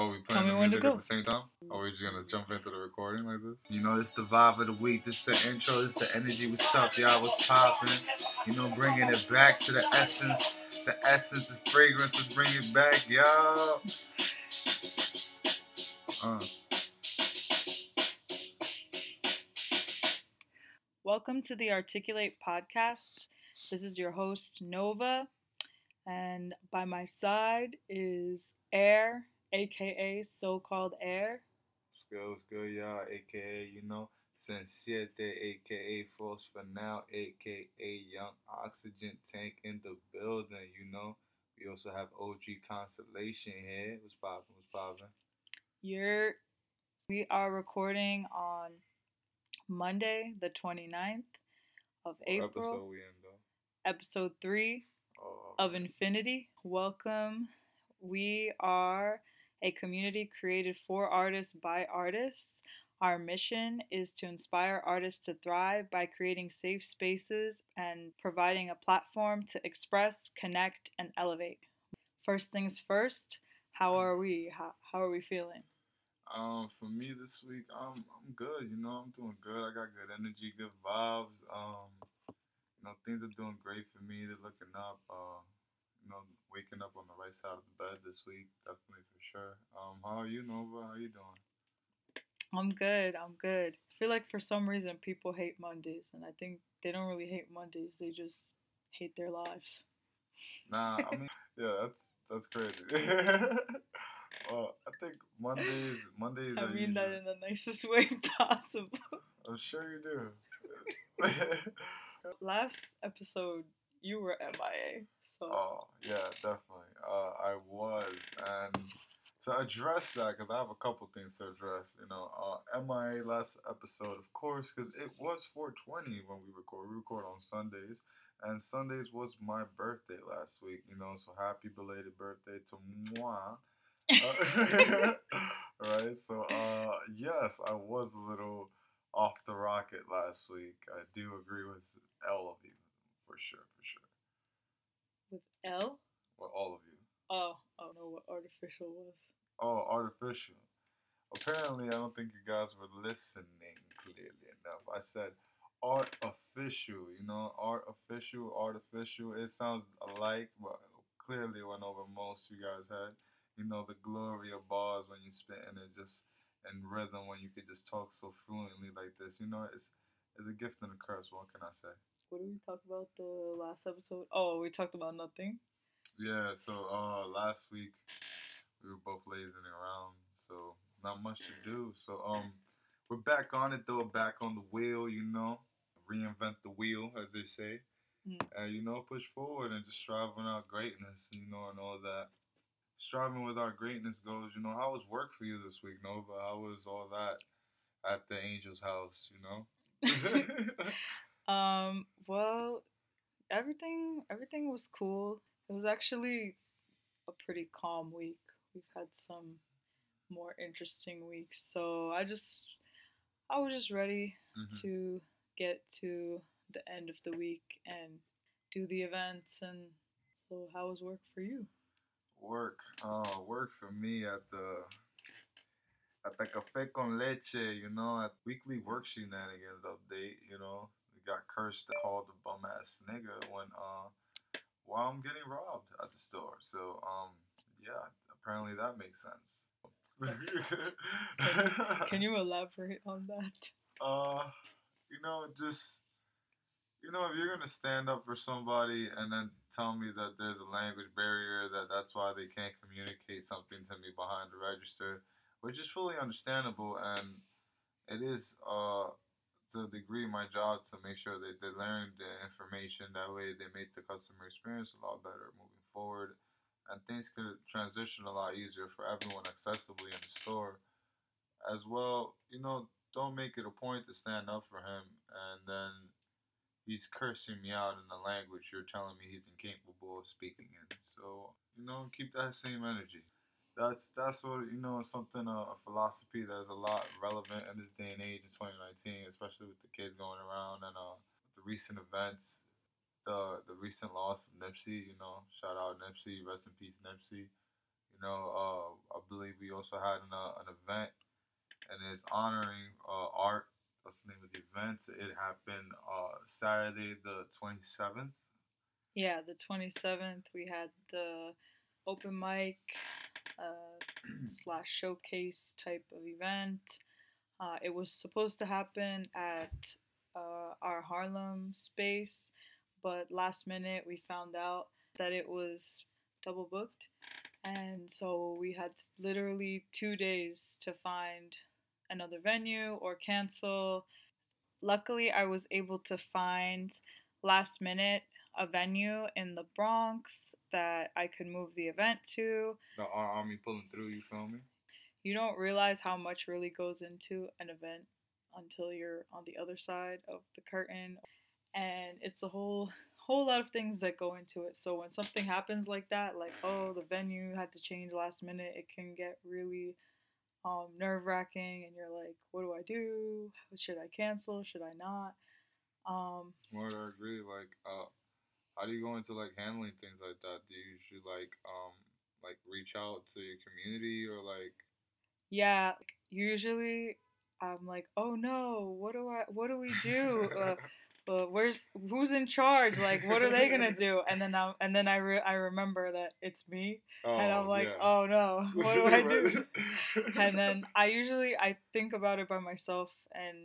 Oh, we playing the music at the same time? Are we just gonna jump into the recording like this? You know, it's the vibe of the week. This is the intro. This the energy. What's up, y'all? What's popping? You know, bringing it back to the essence. The essence and fragrance. Let's bring it back, y'all. Uh, Welcome to the Articulate podcast. This is your host, Nova, and by my side is Air, aka so called Air. what's good? What's good, y'all? AKA, you know, Sensiete, AKA Force for Now, AKA Young Oxygen Tank in the building, you know. We also have OG Constellation here. What's popping? What's popping? You're, we are recording on Monday, the 29th of What April, episode we in, though? episode 3 Oh, of Infinity. Welcome. We are a community created for artists by artists. Our mission is to inspire artists to thrive by creating safe spaces and providing a platform to express, connect, and elevate. First things first, how are we? How, how are we feeling? Um, for me this week, I'm I'm good. You know, I'm doing good. I got good energy, good vibes. Um, you know, things are doing great for me. They're looking up. Uh, you know, waking up on the right side of the bed this week, definitely for sure. Um, how are you, Nova? How you doing? I'm good. I'm good. I feel like for some reason people hate Mondays, and I think they don't really hate Mondays. They just hate their lives. Nah, I mean, yeah, that's that's crazy. well, I think Mondays, Mondays. I mean that in the nicest way possible. I'm sure you do. Last episode, you were MIA, so Oh yeah, definitely. Uh, I was, and to address that, because I have a couple things to address. You know, uh, MIA last episode, of course, because it was 420 when we record. We record on Sundays, and Sundays was my birthday last week. You know, so happy belated birthday to moi. Uh, right. So, uh, yes, I was a little off the rocket last week. I do agree with all of you, for sure, for sure. With L. Well, all of you. Oh, I don't know what artificial was. Oh, artificial. Apparently, I don't think you guys were listening clearly enough. I said art official, you know, art official, artificial. It sounds alike, but clearly went over most you guys had. You know, the glory of bars when you spit and it just in rhythm when you could just talk so fluently like this. You know, it's it's a gift and a curse. What can I say? What did we talk about the last episode? Oh, we talked about nothing. Yeah, so uh last week we were both lazing around, so not much to do. So um we're back on it though, back on the wheel, you know. Reinvent the wheel, as they say. Mm. And you know, push forward and just strive on our greatness, you know, and all that. Striving with our greatness goes, you know, how was work for you this week, Nova? How was all that at the angel's house, you know? Um, well, everything everything was cool. It was actually a pretty calm week. We've had some more interesting weeks, so I just I was just ready Mhm. to get to the end of the week and do the events. And so, how was work for you? Work. Uh, work for me at the at the cafe con leche, you know, at weekly work shenanigans update, you know. Got cursed called a bum ass nigga when uh while I'm getting robbed at the store. So um yeah, apparently that makes sense. Can you elaborate on that? uh you know, just you know, if you're gonna stand up for somebody and then tell me that there's a language barrier, that that's why they can't communicate something to me behind the register, which is fully understandable, and it is uh to a degree my job to make sure that they learn the information. That way, they make the customer experience a lot better moving forward, and things could transition a lot easier for everyone accessibly in the store. As well, you know, don't make it a point to stand up for him and then he's cursing me out in the language you're telling me he's incapable of speaking in. So, you know, keep that same energy. That's that's what you know, something uh, a philosophy that is a lot relevant in this day and age in 2019, especially with the kids going around and uh, the recent events, the the recent loss of Nipsey. You know, shout out Nipsey, rest in peace, Nipsey. You know, uh, I believe we also had an, uh, an event, and it's honoring uh, art. That's the name of the event. It happened uh, Saturday the twenty seventh. Yeah, the 27th, we had the open mic uh, slash showcase type of event. Uh, it was supposed to happen at uh, our Harlem space, but last minute we found out that it was double booked. And so we had literally two days to find another venue or cancel. Luckily, I was able to find last minute a venue in the Bronx that I could move the event to. The army pulling through. You feel me? You don't realize how much really goes into an event until you're on the other side of the curtain, and it's a whole whole lot of things that go into it. So when something happens like that, like oh the venue had to change last minute, it can get really um, nerve wracking, and you're like, what do I do? Should I cancel? Should I not? Um, More I agree. Like, uh, how do you go into like handling things like that? Do you usually like um like reach out to your community or like yeah, usually I'm like, oh no, what do I, what do we do? Uh, uh, where's who's in charge? Like, what are they gonna do? And then I and then I re- I remember that it's me, and I'm like, yeah. oh no, what do I do? and then I usually I think about it by myself and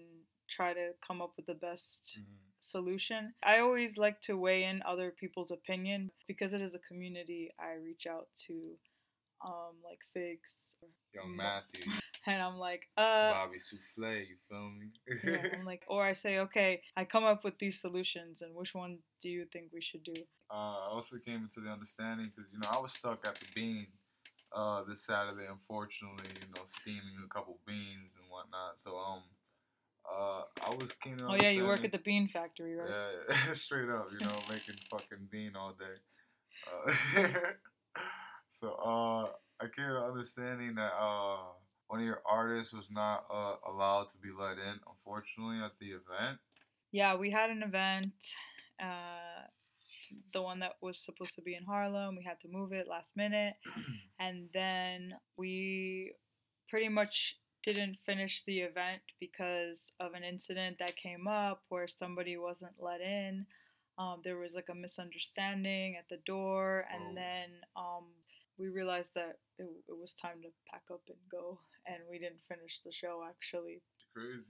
try to come up with the best Mhm. Solution. I always like to weigh in other people's opinion because it is a community. I reach out to um like Figs Young. Matthew, and I'm like, uh Bobby Souffle. You feel me? yeah, I'm like or I say, okay, I come up with these solutions and which one do you think we should do? uh, I also came into the understanding because you know I was stuck at the bean uh, this Saturday, unfortunately. You know, steaming a couple beans and whatnot. So um, uh, I was keen on. Oh yeah, you work at the bean factory, right? Yeah, straight up. You know, making fucking bean all day. Uh, so uh, I came to understanding that uh, one of your artists was not uh, allowed to be let in, unfortunately, at the event. Yeah, we had an event, uh, the one that was supposed to be in Harlem. We had to move it last minute, and then we pretty much didn't finish the event because of an incident that came up where somebody wasn't let in. Um, there was like a misunderstanding at the door, and Oh. then um, we realized that it, it was time to pack up and go, and we didn't finish the show actually. Crazy.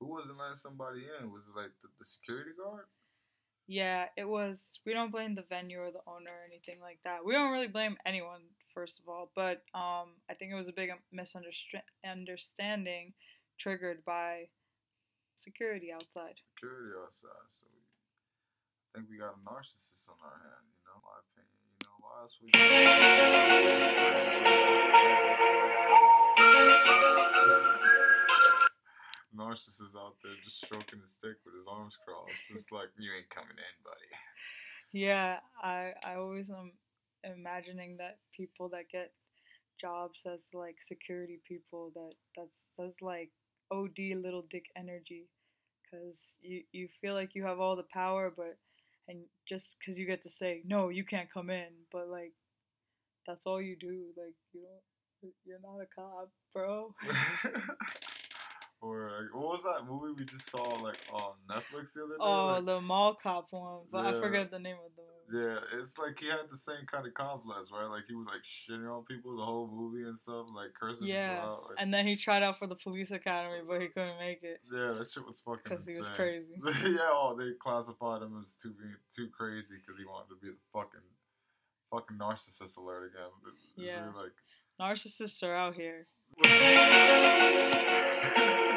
Who wasn't letting somebody in? Was it like the, the security guard? Yeah, it was. We don't blame the venue or the owner or anything like that. We don't really blame anyone, first of all. But um, I think it was a big misunderstanding triggered by security outside. Security outside. So we I think we got a narcissist on our hand, you know, my opinion. You know, why else we Narcissist out there just stroking his stick with his arms crossed, just like you ain't coming in, buddy. Yeah, I I always am imagining that people that get jobs as like security people that that's that's like OD little dick energy. Cuz you you feel like you have all the power but and just cuz you get to say no you can't come in but like that's all you do. Like you don't you're not a cop bro. Or what was that movie we just saw like on Netflix the other day? oh Like, the mall cop one but I forget the name of the movie Yeah, it's like he had the same kind of complex, right? Like he was like shitting on people the whole movie and stuff, like cursing Yeah, people out. Like, and then he tried out for the police academy but he couldn't make it yeah, that shit was fucking because he was crazy yeah, oh, they classified him as too being too crazy because he wanted to be the fucking fucking narcissist alert again. It's Yeah. really like narcissists are out here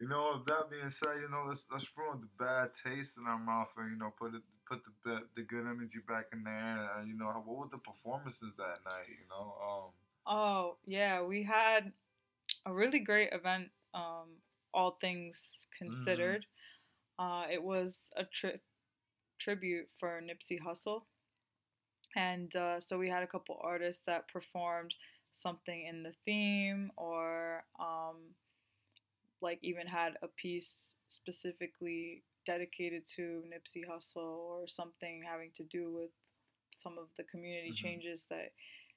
You know, with that being said, you know, let's let's ruin the bad taste in our mouth and you know put it put the the good energy back in there. And you know, what were the performances that night? You know, um, Oh, yeah, we had a really great event, um, all things considered. Uh, it was a tri- tribute for Nipsey Hussle. And uh, so we had a couple artists that performed something in the theme or um, like even had a piece specifically dedicated to Nipsey Hussle or something having to do with some of the community Mhm. changes that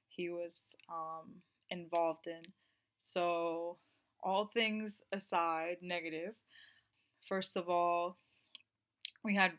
he was um, involved in. So, all things aside, negative. First of all, we had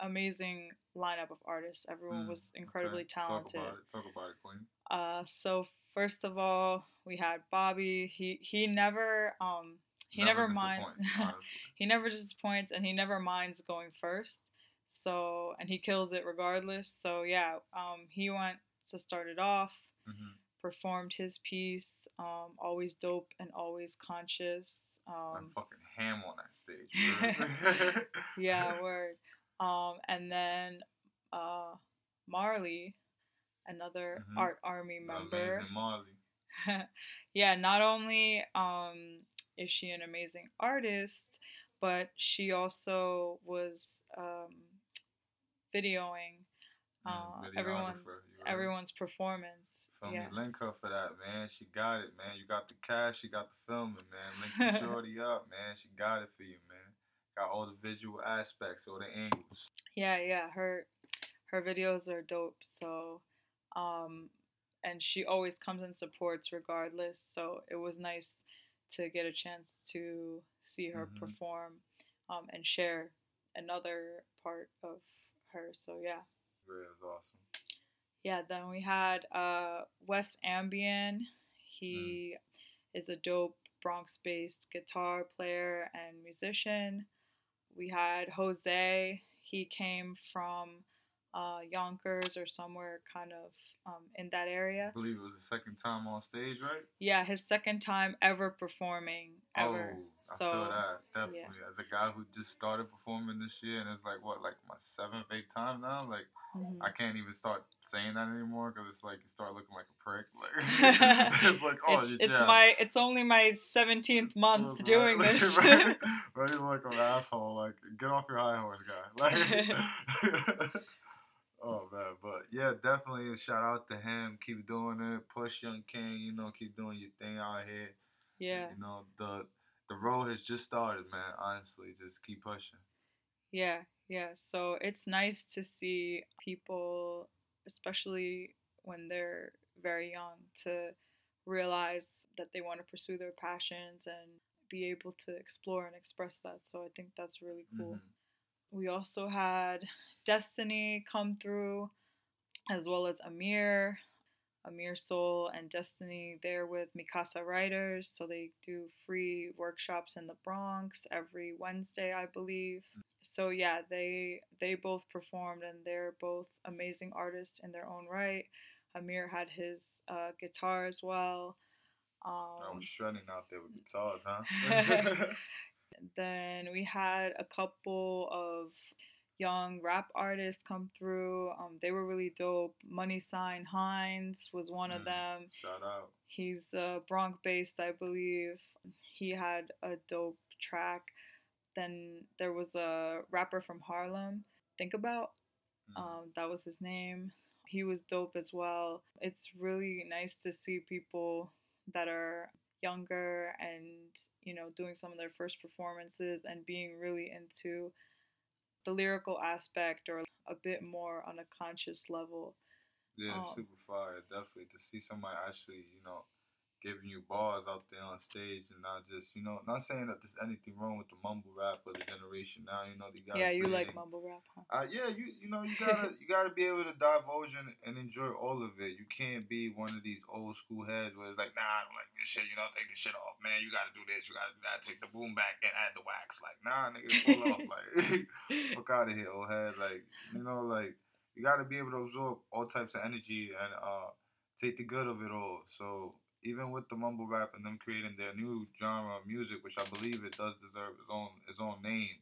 amazing lineup of artists. Everyone Mm, was incredibly Okay, talented. Talk about it. Talk about it, Queen. Uh, so first of all, we had Bobby. He he never um he never, minds disappoints, he never disappoints and he never minds going first. So and he kills it regardless. So yeah, um he went to start it off, Mhm. performed his piece, um always dope and always conscious. Um fucking ham on that stage. yeah, word. Um and then uh Marley, another Mhm. art army member. Amazing Marley. yeah, not only um, is she an amazing artist, but she also was um, videoing uh, everyone everyone's performance. Feel yeah. me? Link her for that, man. She got it, man. You got the cash, she got the filming, man. Link the shorty up, man. She got it for you, man. Got all the visual aspects, all the angles. Yeah, yeah, her her videos are dope. So, um, and she always comes and supports regardless. So it was nice to get a chance to see her Mhm. perform, um, and share another part of her. So yeah, was awesome. yeah. Then we had uh Wes Ambien. He is a dope Bronx-based guitar player and musician. We had Jose. He came from uh, Yonkers or somewhere kind of um, in that area. I believe it was the second time on stage, right? Yeah, his second time ever performing ever. Oh, I so feel that definitely. As a guy who just started performing this year, and it's like what, like my seventh, eighth time now. Like mhm. I can't even start saying that anymore because it's like you start looking like a prick. Like it's like oh, it's, it's my it's only my 17th month Right, doing this. right, right, you look like an asshole. Like, get off your high horse, guy. Like, oh man, but yeah, definitely a shout out to him. Keep doing it. Push Young King. You know, keep doing your thing out here. yeah. You know, the the road has just started, man. Honestly, just keep pushing. Yeah, yeah. So it's nice to see people, especially when they're very young, to realize that they want to pursue their passions and be able to explore and express that. So I think that's really cool. Mhm. We also had Destiny come through, as well as Amir, Amir Soul, and Destiny. They're with Mikasa Writers, so they do free workshops in the Bronx every Wednesday, I believe. So yeah, they they both performed, and they're both amazing artists in their own right. Amir had his uh, guitar as well. I Um, was shredding out there with guitars, huh? then we had a couple of young rap artists come through. Um, they were really dope. Money Sign Hines was one of Mm. them. Shout out. He's uh, Bronx based, I believe. He had a dope track. Then there was a rapper from Harlem, Think About. Mhm. Um, that was his name. He was dope as well. It's really nice to see people that are younger and you know doing some of their first performances and being really into the lyrical aspect or a bit more on a conscious level. Yeah, Um, super fire. Definitely to see somebody actually, you know, giving you bars out there on stage and not just, you know, not saying that there's anything wrong with the mumble rap of the generation now. You know, the guys. yeah, you like creating- mumble rap, huh? Uh, yeah, you you know you gotta you gotta be able to divulge and, and enjoy all of it. You can't be one of these old school heads where it's like, nah, I don't like this shit. You know, take this shit off, man. You gotta do this. You gotta do that. Take the boom back and add the wax. Like, nah, nigga, pull off. Like, fuck out of here, old head. Like, you know, like you gotta be able to absorb all types of energy and uh take the good of it all. So even with the mumble rap and them creating their new genre of music, which I believe it does deserve its own its own name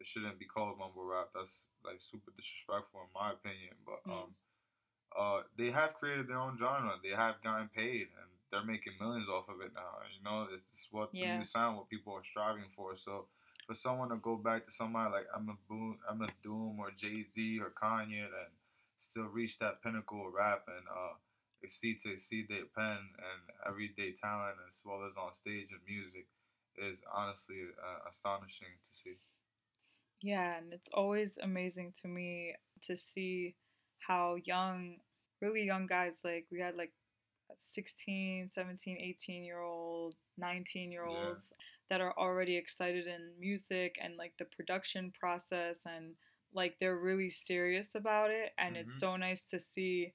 it shouldn't be called mumble rap. That's like super disrespectful in my opinion. But Mm. um, uh, they have created their own genre. They have gotten paid, and they're making millions off of it now. And, you know, it's what the Yeah. new sound, what people are striving for. So for someone to go back to somebody like Emma Boone, MF DOOM, or Jay Z or Kanye, and still reach that pinnacle of rap and uh, exceed to exceed their pen and everyday talent as well as on stage and music is honestly uh, astonishing to see. Yeah, and it's always amazing to me to see how young, really young guys, like we had like 16, 17, 18 year old, 19 year olds yeah. that are already excited in music and like the production process and like they're really serious about it and mm-hmm. it's so nice to see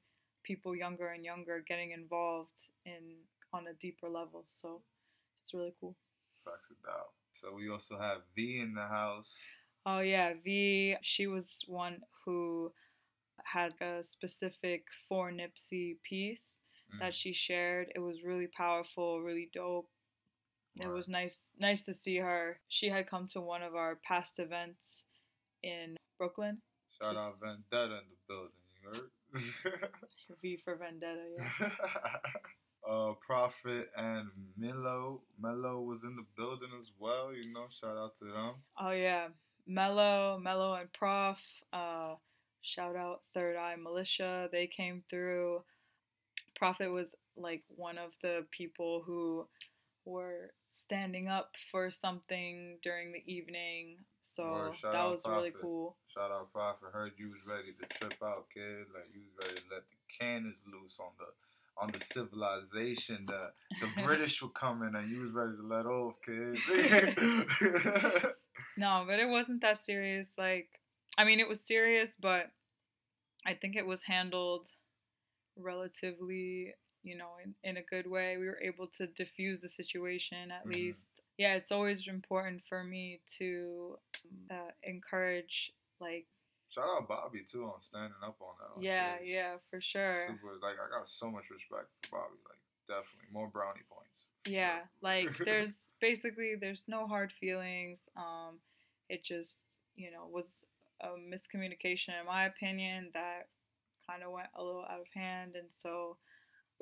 people younger and younger getting involved in on a deeper level. So it's really cool. Facts it out. So we also have V in the house. Oh yeah, V. She was one who had a specific for Nipsey piece mm. that she shared. It was really powerful, really dope. It was nice nice to see her. She had come to one of our past events in Brooklyn. Shout out Vendetta in the building, you heard? v for Vendetta, yeah. uh, Prophet and Melo. Melo was in the building as well, you know, shout out to them. Oh yeah. Melo, Melo and Prof. Uh, shout out Third Eye Militia. They came through. Prophet was like one of the people who were standing up for something during the evening. So that was Prophet. really cool. Shout out Prophet. Heard you was ready to trip out, kid. Like you was ready to let the cannons loose on the on the civilization. The the British were coming and you was ready to let off, kid. no, but it wasn't that serious. Like I mean it was serious, but I think it was handled relatively, you know, in, in a good way. We were able to diffuse the situation at mm-hmm. least. Yeah, it's always important for me to uh, encourage, like, Shout out Bobby too on standing up on that. yeah, yeah, for sure. Super, like I got so much respect for Bobby. Like definitely more brownie points. Yeah, sure. like there's basically there's no hard feelings. Um, it just you know was a miscommunication in my opinion that kind of went a little out of hand. And so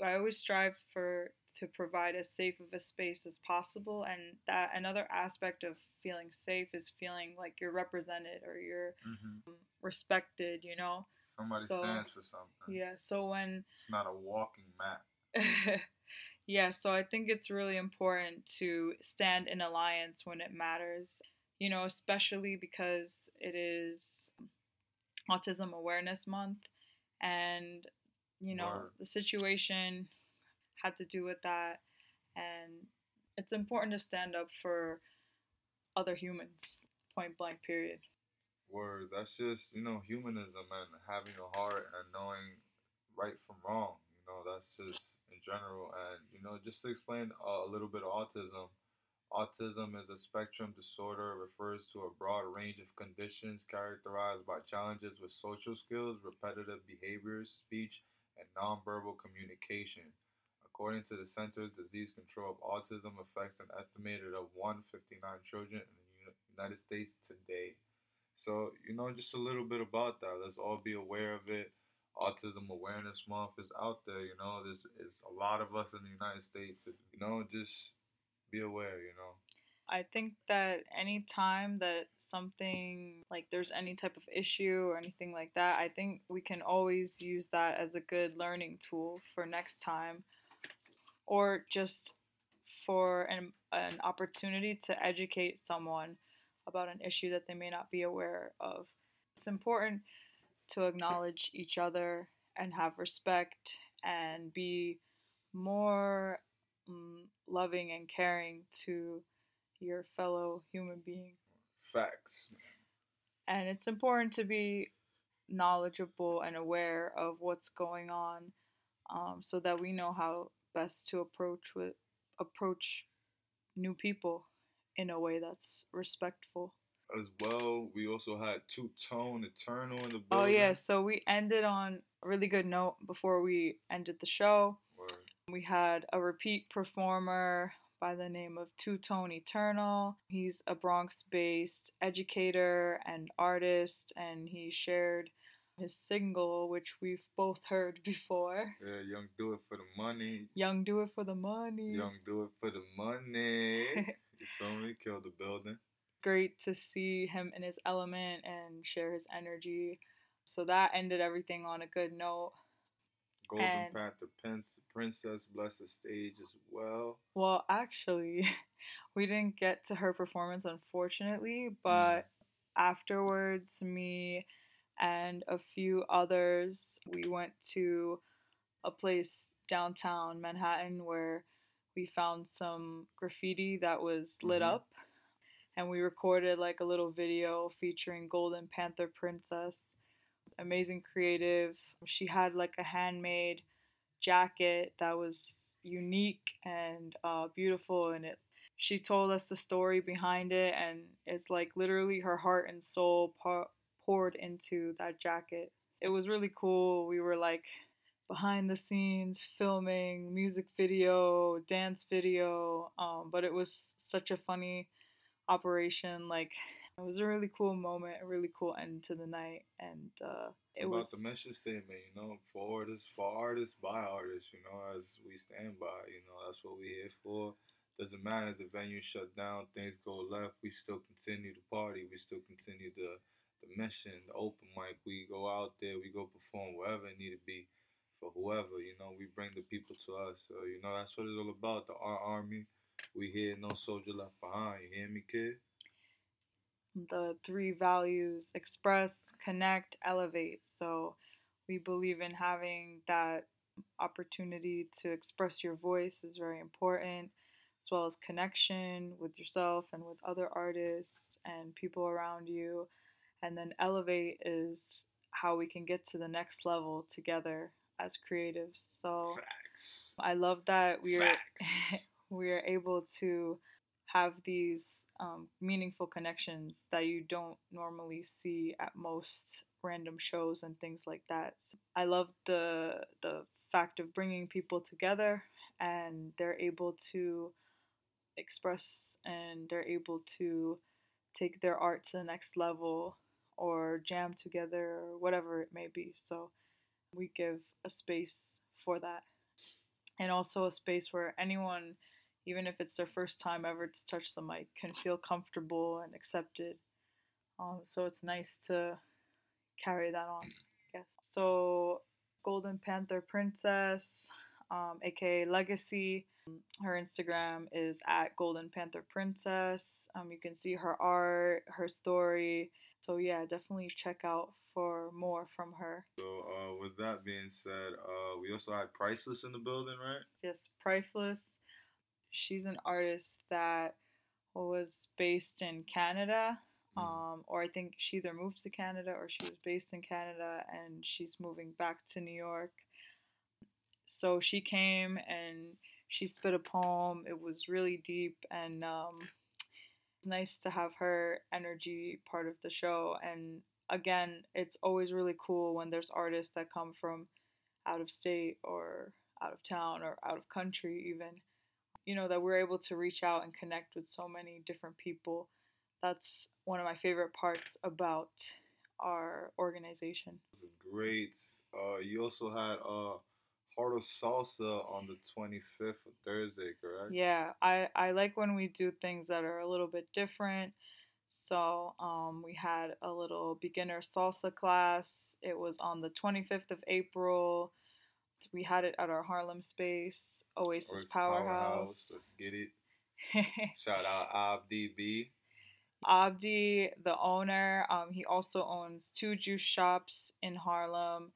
I always strive for to provide as safe of a space as possible. And that another aspect of feeling safe is feeling like you're represented or you're mm-hmm. respected, you know? Somebody so, stands for something. Yeah. So when it's not a walking map. yeah. So I think it's really important to stand in alliance when it matters, you know, especially because it is Autism Awareness Month and you know Word. the situation had to do with that and it's important to stand up for other humans point blank period word that's just you know humanism and having a heart and knowing right from wrong you know that's just in general and you know just to explain a little bit of autism Autism is a spectrum disorder. Refers to a broad range of conditions characterized by challenges with social skills, repetitive behaviors, speech, and nonverbal communication. According to the Centers Disease Control of Autism, affects an estimated of 159 children in the United States today. So, you know, just a little bit about that. Let's all be aware of it. Autism Awareness Month is out there, you know, there's, there's a lot of us in the United States, you know, just be aware, you know. I think that any time that something like there's any type of issue or anything like that, I think we can always use that as a good learning tool for next time or just for an, an opportunity to educate someone about an issue that they may not be aware of. It's important to acknowledge each other and have respect and be more mm, loving and caring to your fellow human being. Facts. And it's important to be knowledgeable and aware of what's going on um, so that we know how best to approach with approach new people in a way that's respectful as well. We also had Two Tone Eternal in the building. Oh yeah, so we ended on a really good note before we ended the show. We had a repeat performer by the name of Two Tone Eternal. He's a Bronx based educator and artist, and he shared his single, which we've both heard before. Yeah, Young Do It for the Money. Young Do It for the Money. Young Do It for the Money. you feel me? Kill the building. Great to see him in his element and share his energy. So that ended everything on a good note. Golden and, Panther Princess blessed the stage as well. Well, actually, we didn't get to her performance, unfortunately, but mm. afterwards, me and a few others, we went to a place downtown Manhattan where we found some graffiti that was lit Mhm. up and we recorded like a little video featuring Golden Panther Princess. Amazing creative. She had like a handmade jacket that was unique and uh, beautiful and it she told us the story behind it and it's like literally her heart and soul pour, poured into that jacket. It was really cool. We were like behind the scenes filming music video dance video um, but it was such a funny operation. Like it was a really cool moment a really cool end to the night and uh, it about was the mission statement, you know, for artists, for artists, by artists, you know, as we stand by, you know, that's what we're here for. Doesn't matter if the venue shut down, things go left, we still continue to party, we still continue the the mission, the open mic. We go out there, we go perform wherever it need to be for whoever, you know, we bring the people to us. So, you know, that's what it's all about. The our army. We here, no soldier left behind. You hear me, kid? the three values express, connect, elevate. So we believe in having that opportunity to express your voice is very important, as well as connection with yourself and with other artists and people around you. And then elevate is how we can get to the next level together as creatives. So Facts. I love that we are we are able to have these um, meaningful connections that you don't normally see at most random shows and things like that. So I love the the fact of bringing people together and they're able to express and they're able to take their art to the next level or jam together or whatever it may be. So we give a space for that and also a space where anyone even if it's their first time ever to touch the mic, can feel comfortable and accepted. Um, so it's nice to carry that on, I guess. So, Golden Panther Princess, um, aka Legacy, her Instagram is at Golden Panther Princess. Um, you can see her art, her story. So, yeah, definitely check out for more from her. So, uh, with that being said, uh, we also had Priceless in the building, right? Just priceless. She's an artist that was based in Canada, Mhm. um, or I think she either moved to Canada or she was based in Canada and she's moving back to New York. So she came and she spit a poem. It was really deep and um, nice to have her energy part of the show. And again, it's always really cool when there's artists that come from out of state or out of town or out of country, even. You know, that we're able to reach out and connect with so many different people. That's one of my favorite parts about our organization. Great. Uh, you also had uh, Heart of Salsa on the 25th of Thursday, correct? Yeah, I, I like when we do things that are a little bit different. So um, we had a little beginner salsa class. It was on the 25th of April. We had it at our Harlem space, Oasis Or it's Powerhouse. Let's get it. Shout out Abdi B. Abdi, the owner, um, he also owns two juice shops in Harlem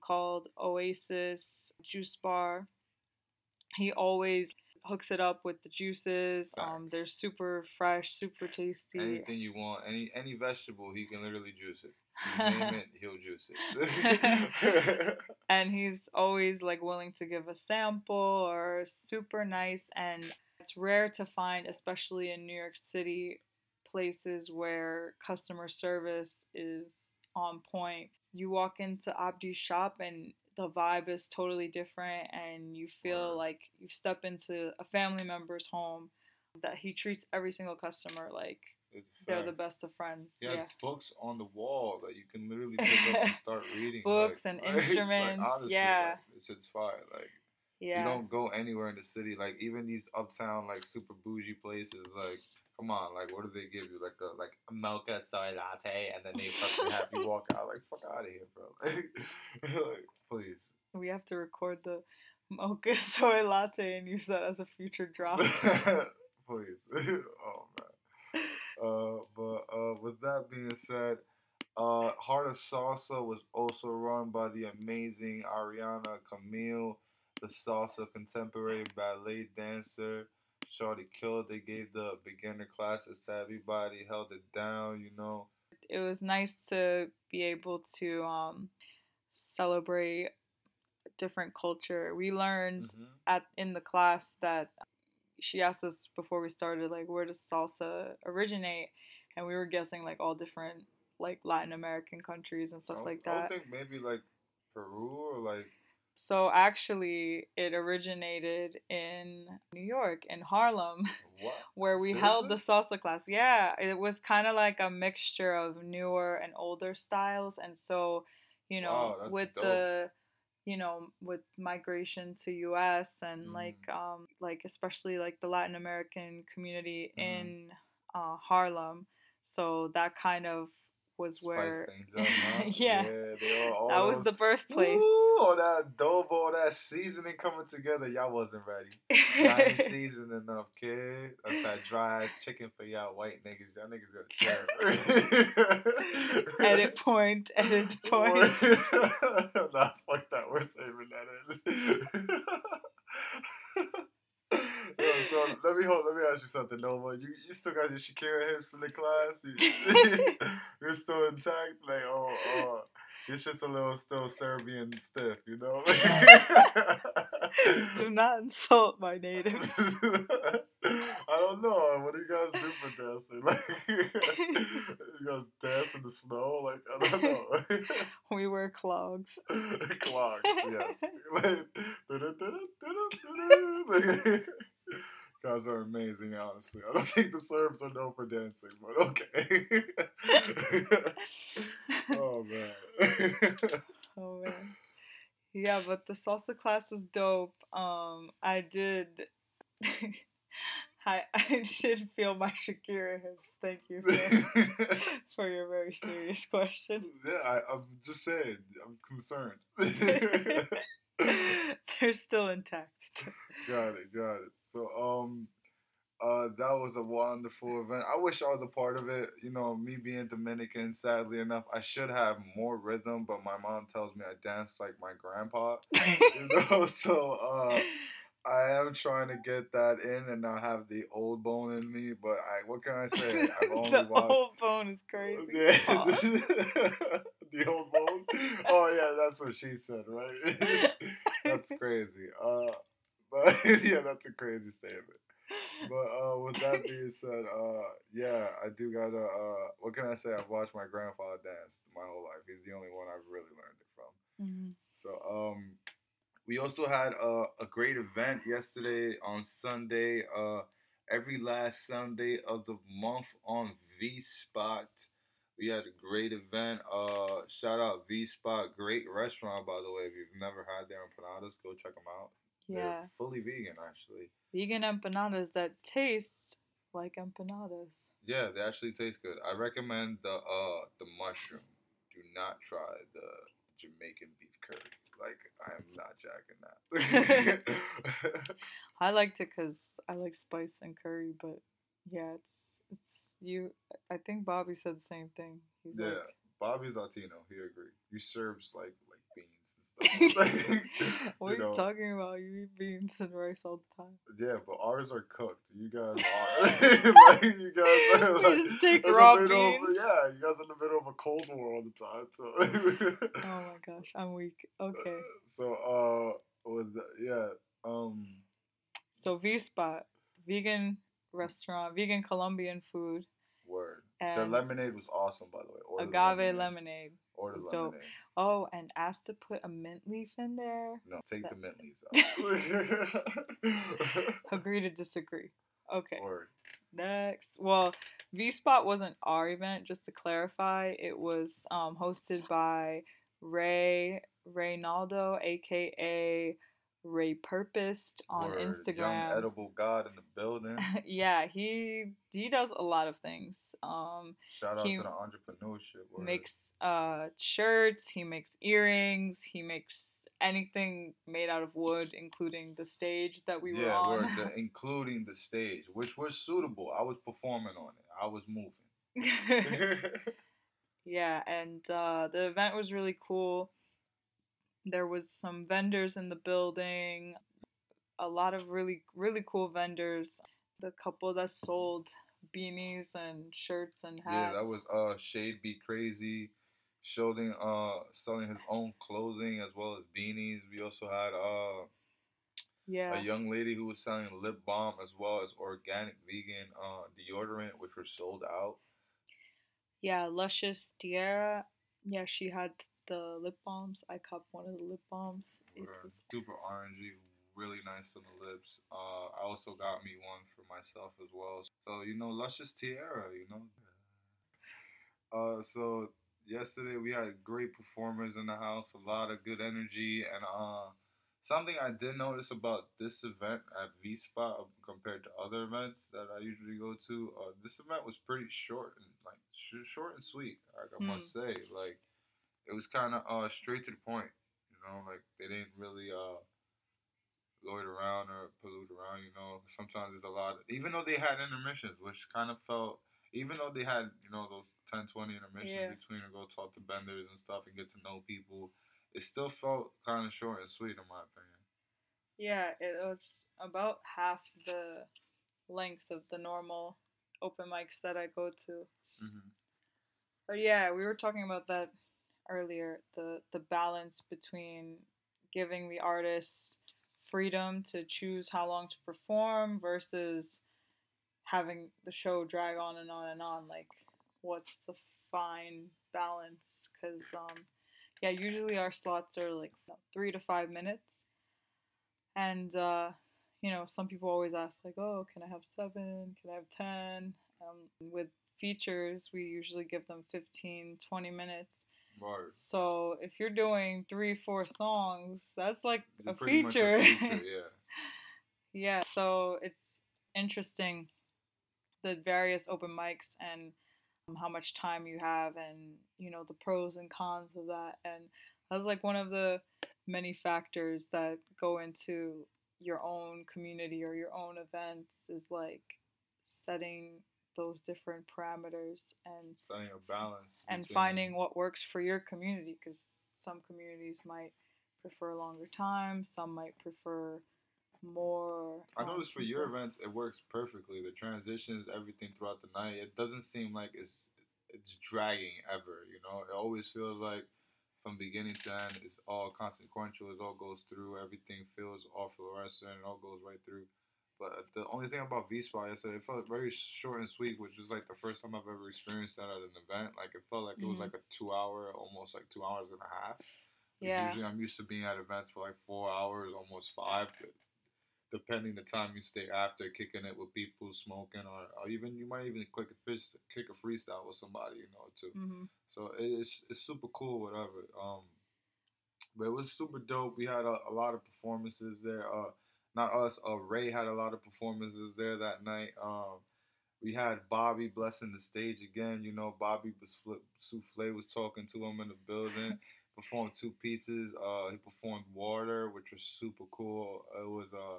called Oasis Juice Bar. He always hooks it up with the juices. Um, they're super fresh, super tasty. Anything you want, any any vegetable, he can literally juice it. Name it, he'll juice it. and he's always like willing to give a sample or super nice and it's rare to find especially in New York City places where customer service is on point. You walk into Abdi's shop and the vibe is totally different and you feel like you've stepped into a family member's home that he treats every single customer like they're the best of friends. He yeah. books on the wall that you can literally pick up and start reading. Books like- and like- like, instruments, honestly, yeah. like, it's just fire. Like Yeah. you don't go anywhere in the city. Like even these uptown like super bougie places. Like come on, like what do they give you? Like a like mocha soy latte, and then they fucking have you walk out. Like fuck out of here, bro. Like, like, please. We have to record the mocha soy latte and use that as a future drop. Please. oh man. Uh, but uh, with that being said, uh, Heart of Salsa was also run by the amazing Ariana Camille, the salsa contemporary ballet dancer. Shorty killed. They gave the beginner classes to everybody, held it down, you know. It was nice to be able to um, celebrate different culture. We learned Mhm. at in the class that she asked us before we started like where does salsa originate and we were guessing like all different like Latin American countries and stuff like that. I think maybe like Peru or like So actually it originated in New York in Harlem what? where we held the salsa class. Yeah, it was kind of like a mixture of newer and older styles, and so you know, Wow, with dope. the you know with migration to U.S. and Mm. like um like especially like the Latin American community Mhm. in uh, Harlem, so that kind of was Spice where up, huh? yeah, they all, all that was the birthplace. Ooh, all that adobo, all that seasoning coming together. Y'all wasn't ready. Y'all ain't seasoned enough, kid. That's that dry ass chicken for y'all white niggas. Y'all niggas gonna tear. edit point, edit point. nah, fuck that. We're saving that so let me hold. Let me ask you something, Nova. You you still got your Shakira hips from the class? You, you're still intact? Like oh oh, your shit's a little still Serbian stiff, you know? Do not insult my natives. I don't know. What do you guys do for dancing? Like, you guys dance in the snow? Like, I don't know. we wear clogs. Clogs, yes. Like, guys are amazing, honestly. I don't think the Serbs are known for dancing, but okay. oh, man. Oh man. Yeah, but the salsa class was dope. Um, I did. I I did feel my Shakira hips. Thank you for, for your very serious question. yeah, I, I'm just saying. I'm concerned. They're still intact. got it, got it. So, um, uh, that was a wonderful event. I wish I was a part of it. You know, me being Dominican, sadly enough, I should have more rhythm, but my mom tells me I dance like my grandpa. You know, so uh, I am trying to get that in and not have the old bone in me. But I, what can I say? I've only the watched. old bone is crazy. Yeah, the old bone. Oh yeah, that's what she said, right? that's crazy. Uh, but yeah, that's a crazy statement. But uh, with that being said, uh, yeah, I do gotta. Uh, what can I say? I've watched my grandfather dance my whole life. He's the only one I've really learned it from. Mhm. So um, we also had a, a great event yesterday on Sunday. Uh, every last Sunday of the month on V Spot. We had a great event. Uh, shout out V Spot, great restaurant by the way. If you've never had their empanadas, go check them out. Yeah, They're fully vegan actually. vegan empanadas that taste like empanadas. Yeah, they actually taste good. I recommend the uh the mushroom. Do not try the Jamaican beef curry. Like I am not jacking that. I liked it because I like spice and curry, but yeah, it's it's you. I think Bobby said the same thing. He's yeah, like, Bobby's Latino. He agreed. You serves like like beans and stuff. like, what are you know. talking about? You eat beans and rice all the time. Yeah, but ours are cooked. You guys are like you guys are You just take raw bit of- beans? yeah, you guys are in the middle of a cold war all the time. So Oh my gosh, I'm weak. Okay, So uh, with the, yeah um so V Spot, vegan restaurant, vegan Colombian food, word. and the lemonade was awesome, by the way. Order agave lemonade. Order the lemonade. Oh, and asked to put a mint leaf in there. No, take That- the mint leaves out. Agree to disagree. Okay. Next, well, V Spot wasn't our event. Just to clarify, it was um, hosted by Ray Reynaldo, aka Ray Purposed, on Word. Young Instagram. edible god in the building. yeah, he he does a lot of things. Um, Shout out to the entrepreneurship. Word. makes uh shirts. He makes earrings. He makes anything made out of wood, including the stage that we were on. the, including the stage, which was suitable. I was performing on it. I was moving. yeah, and uh, the event was really cool. There was some vendors in the building, a lot of really really cool vendors. The couple that sold beanies and shirts and hats. Yeah, that was uh Shade Be Crazy, showing uh selling his own clothing as well as beanies. We also had uh yeah a young lady who was selling lip balm as well as organic vegan uh deodorant, which were sold out. yeah luscious Tierra. Yeah, she had the lip balms. I copped one of the lip balms. It was super orangey, really nice on the lips. Uh, I also got me one for myself as well. So you know, luscious tiara, you know. Uh, so yesterday we had great performers in the house, a lot of good energy, and uh, something I did notice about this event at V Spot compared to other events that I usually go to. Uh, this event was pretty short and like sh- short and sweet. Like I must say, like it was kind of uh straight to the point. You know, like they didn't really uh loiter around or pollute around. You know, sometimes there's a lot. even though they had intermissions, which kind of felt. Even though they had, you know, those 10, 20 intermissions Yeah. between to go talk to benders and stuff and get to know people, it still felt kind of short and sweet in my opinion. Yeah, it was about half the length of the normal open mics that I go to. hmm But yeah, we were talking about that earlier, the the balance between giving the artist freedom to choose how long to perform versus having the show drag on and on and on like what's the fine balance cuz um yeah, usually our slots are like 3 to 5 minutes. And uh you know, some people always ask like, "Oh, can I have 7? Can I have 10?" Um with features, we usually give them 15, 20 minutes. Word. So if you're doing three, four songs, that's like a feature. feature, yeah. yeah, so it's interesting the various open mics and um, how much time you have and you know the pros and cons of that and that's like one of the many factors that go into your own community or your own events is like setting those different parameters and Setting a balance. and finding what works for your community because some communities might prefer longer time some might prefer more I um, noticed for your events, it works perfectly. The transitions, everything throughout the night. It doesn't seem like it's it's dragging ever. You know, it always feels like from beginning to end, it's all consequential. It all goes through. Everything feels all fluorescent. It all goes right through. But the only thing about V Spot, I said it felt very short and sweet, which is like the first time I've ever experienced that at an event. Like it felt like it was Mhm. like a two hour, almost like two hours and a half. Like, Yeah. Usually I'm used to being at events for like four hours, almost five, depending the time you stay after, kicking it with people, smoking, or, or even you might even click a fish, kick a freestyle with somebody, you know, too. Mm-hmm. So it's it's super cool, whatever. Um, but it was super dope. We had a, a lot of performances there. Uh, not us. Uh, Ray had a lot of performances there that night. Um, we had Bobby blessing the stage again. You know, Bobby was flip, Souffle was talking to him in the building. performed two pieces. Uh, he performed Water, which was super cool. It was a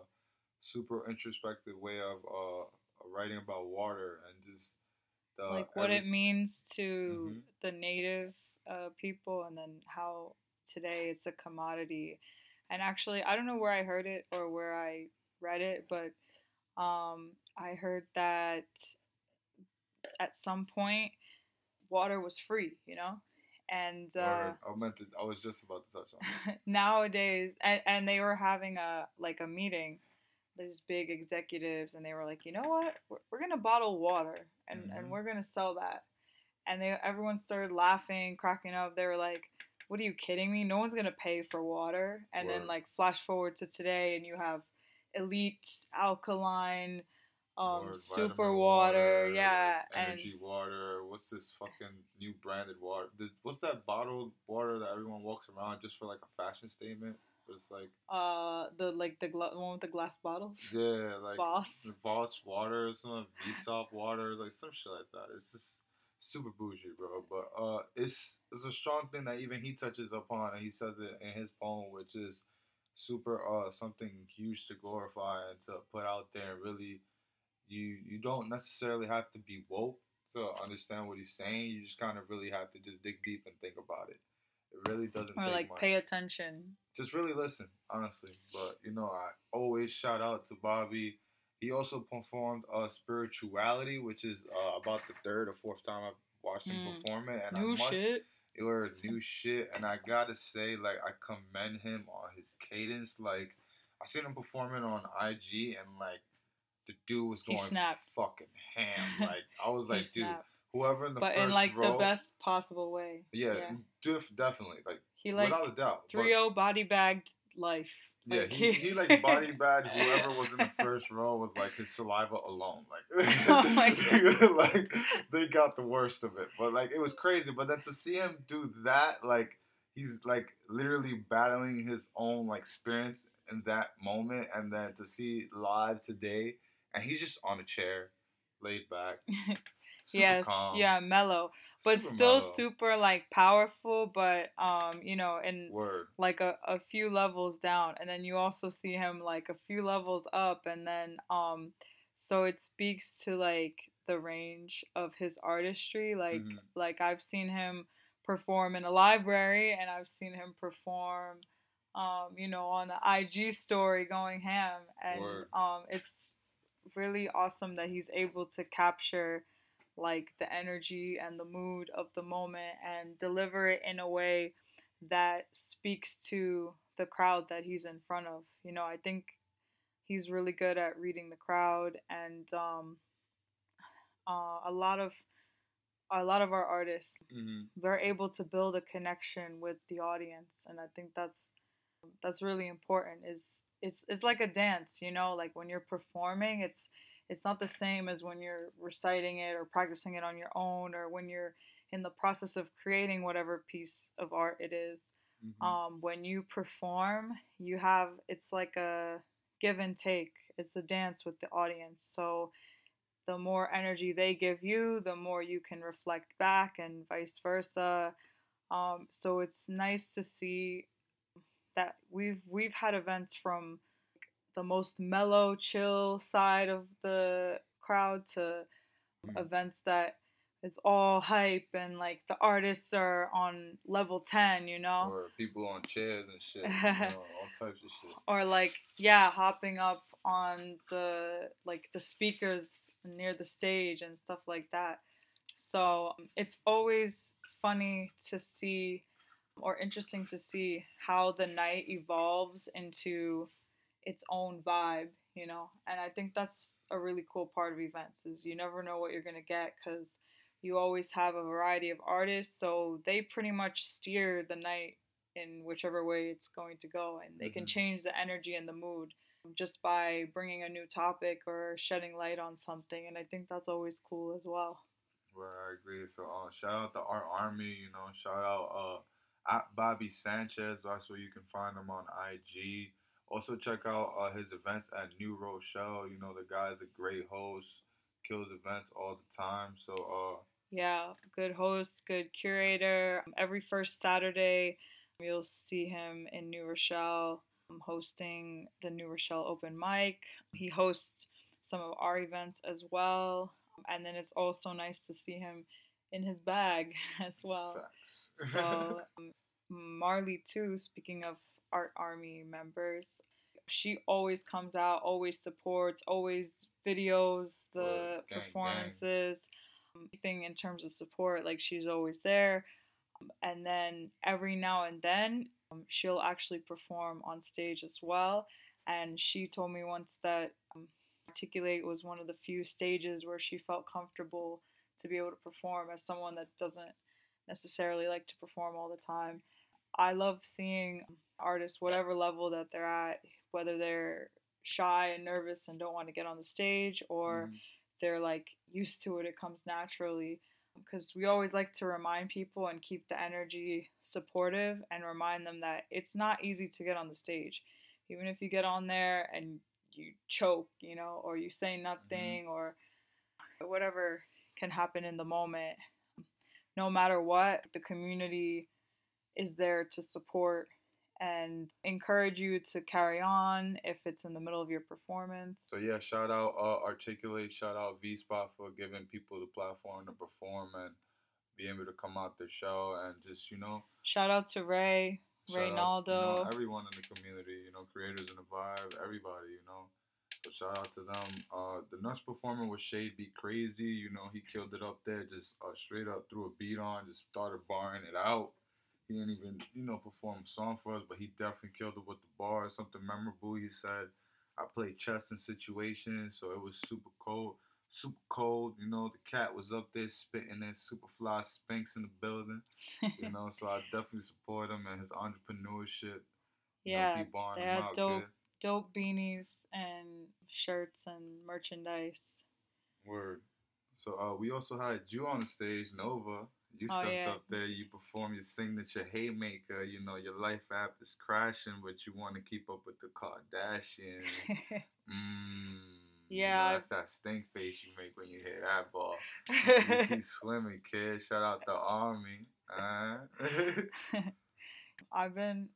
super introspective way of uh, writing about water and just the, like what it means to Mhm. the native uh, people and then how today it's a commodity and actually i don't know where i heard it or where i read it but um, i heard that at some point water was free you know and uh, Word. I meant to. I was just about to touch on. it. nowadays and, and they were having a like a meeting these big executives and they were like you know what we're, we're gonna bottle water and, and Mhm. we're gonna sell that and they everyone started laughing cracking up they were like what are you kidding me no one's gonna pay for water and then like flash forward to today and you have elite alkaline um Word, super vitamin water, yeah like and energy water. What's this fucking new branded water? What's that bottled water that everyone walks around just for like a fashion statement? It's like uh the like the gla- one with the glass bottles yeah, like Voss. Voss water, or some Vsop water, like some shit like that. It's just super bougie, bro. But uh, it's it's a strong thing that even he touches upon, and he says it in his poem, which is super uh something huge to glorify and to put out there. And really, you you don't necessarily have to be woke to understand what he's saying. You just kind of really have to just dig deep and think about it. It really doesn't or like much. pay attention. just really listen, honestly. But you know, I always shout out to Bobby. He also performed uh, spirituality, which is uh, about the third or fourth time I've watched him Mm. perform it, and New I must shit. it were new shit, and I gotta say, like, I commend him on his cadence. Like, I seen him performing on IG, and like, the dude was going fucking ham. Like, I was like, dude, whoever in the but first in like row, the best possible way. yeah, yeah. def- definitely, like, He like without a doubt. But- 3 body bagged life. Yeah, Like, he, he like body bagged whoever was in the first row with like his saliva alone. Like, Oh my God. like they got the worst of it. But like it was crazy. But then to see him do that, like he's like literally battling his own like experience in that moment, and then to see live today, and he's just on a chair, laid back, super yes, calm, yeah, mellow, but super still mellow. super like powerful. But um, you know, and word. like a, a few levels down, and then you also see him like a few levels up, and then um, so it speaks to like the range of his artistry. Like Mhm. like I've seen him perform in a library, and I've seen him perform. Um, you know, on the IG story going ham, and Word. um, it's really awesome that he's able to capture like the energy and the mood of the moment and deliver it in a way that speaks to the crowd that he's in front of. You know, I think he's really good at reading the crowd and um, uh, a lot of a lot of our artists hmm they're able to build a connection with the audience and I think that's that's really important is it's it's like a dance, you know, like when you're performing, it's it's not the same as when you're reciting it or practicing it on your own or when you're in the process of creating whatever piece of art it is. hmm Um, when you perform, you have it's like a give and take. It's a dance with the audience. So the more energy they give you, the more you can reflect back, and vice versa. Um, so it's nice to see that we've we've had events from the most mellow, chill side of the crowd to Mhm. events that is all hype and like the artists are on level 10, you know? Or people on chairs and shit, you know, all types of shit. or like yeah hopping up on the like the speakers near the stage and stuff like that so it's always funny to see or interesting to see how the night evolves into its own vibe you know and i think that's a really cool part of events is you never know what you're going to get because you always have a variety of artists so they pretty much steer the night in whichever way it's going to go and they can Mhm. change the energy and the mood just by bringing a new topic or shedding light on something and i think that's always cool as well Where I agree. So uh, shout out to our army, you know, shout out uh at Bobby Sanchez. That's where you can find him on IG. Also check out uh, his events at New Rochelle. You know, the guy's a great host, kills events all the time. So uh yeah good host good curator every first saturday you'll see him in new rochelle um, hosting the new rochelle open mic he hosts some of our events as well and then it's also nice to see him in his bag as well so um, Marley too. Speaking of Art Army members, she always comes out, always supports, always videos the Gang, performances, anything in terms of support. Like she's always there. And then every now and then, um, she'll actually perform on stage as well. And she told me once that um, Articulate was one of the few stages where she felt comfortable to be able to perform as someone that doesn't necessarily like to perform all the time. I love seeing artists, whatever level that they're at, whether they're shy and nervous and don't want to get on the stage or Mhm. they're like used to it, it comes naturally. Because we always like to remind people and keep the energy supportive and remind them that it's not easy to get on the stage. Even if you get on there and you choke, you know, or you say nothing or whatever can happen in the moment, no matter what, the community is there to support and encourage you to carry on if it's in the middle of your performance. So yeah, shout out uh, Articulate, shout out V Spot for giving people the platform to perform and be able to come out the show and just you know. Shout out to Ray, Reynaldo, you know, everyone in the community, you know, creators in the vibe, everybody, you know. So shout out to them. Uh, the next performer was Shade Beat Crazy. You know, he killed it up there, just uh, straight up threw a beat on, just started barring it out. He didn't even, you know, perform a song for us, but he definitely killed it with the bars. Something memorable. He said, "I played chess in situations, so it was super cold, super cold. You know, the cat was up there spitting it, super fly Spanx in the building. You know, so I definitely support him and his entrepreneurship. yeah, know, keep they had dope, kid. dope beanies and shirts and merchandise. Word. So uh, we also had you on the stage, Nova. You oh, stepped oh, yeah. up there, you perform your signature haymaker. You know, your life app is crashing, but you want to keep up with the Kardashians. mm, yeah. You know, that's that stink face you make when you hit that ball. you keep swimming, kid. Shout out the army. Uh. I've been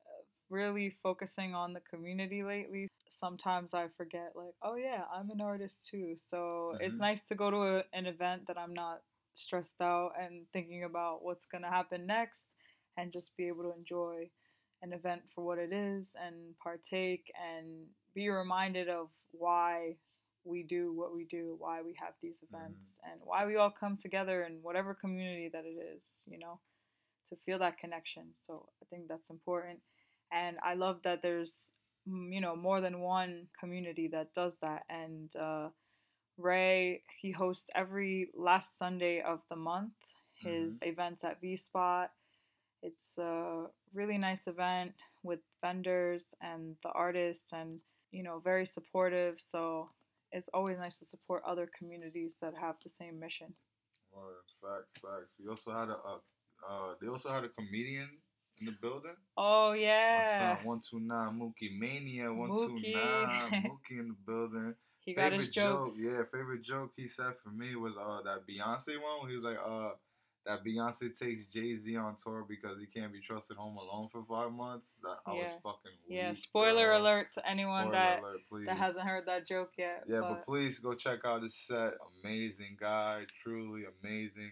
uh, really focusing on the community lately. Sometimes I forget, like, oh yeah, I'm an artist too. So mm-hmm. it's nice to go to a, an event that I'm not stressed out and thinking about what's going to happen next and just be able to enjoy an event for what it is and partake and be reminded of why we do what we do, why we have these mm-hmm. events, mm. and why we all come together in whatever community that it is, you know, to feel that connection. So I think that's important. And I love that there's, mm, you know, more than one community that does that. And, uh, Ray, he hosts every last Sunday of the month his mm-hmm. events at V Spot. It's a really nice event with vendors and the artists, and you know, very supportive. So it's always nice to support other communities that have the same mission. Well, facts, facts. We also had a, a uh, they also had a comedian in the building. Oh yeah. One two nine Mookie Mania. One two nine Mookie in the building. He got favorite his jokes. Joke, yeah, favorite joke he said for me was uh that Beyonce one. He was like uh that Beyonce takes Jay Z on tour because he can't be trusted home alone for five months. That yeah. I was fucking weak, yeah. Spoiler bro. alert to anyone Spoiler that alert, that hasn't heard that joke yet. Yeah, but. but please go check out his set. Amazing guy, truly amazing.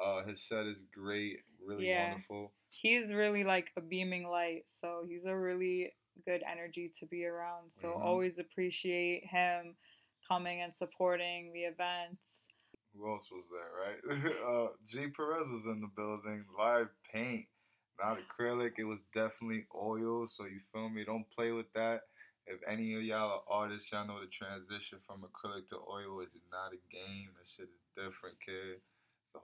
Uh, his set is great, really yeah. wonderful. He's really like a beaming light, so he's a really good energy to be around. So mm-hmm. always appreciate him coming and supporting the events. Who else was there, right? uh, G Perez was in the building. Live paint, not acrylic. It was definitely oil. So you feel me? Don't play with that. If any of y'all are artists, y'all know the transition from acrylic to oil is not a game. That shit is different, kid.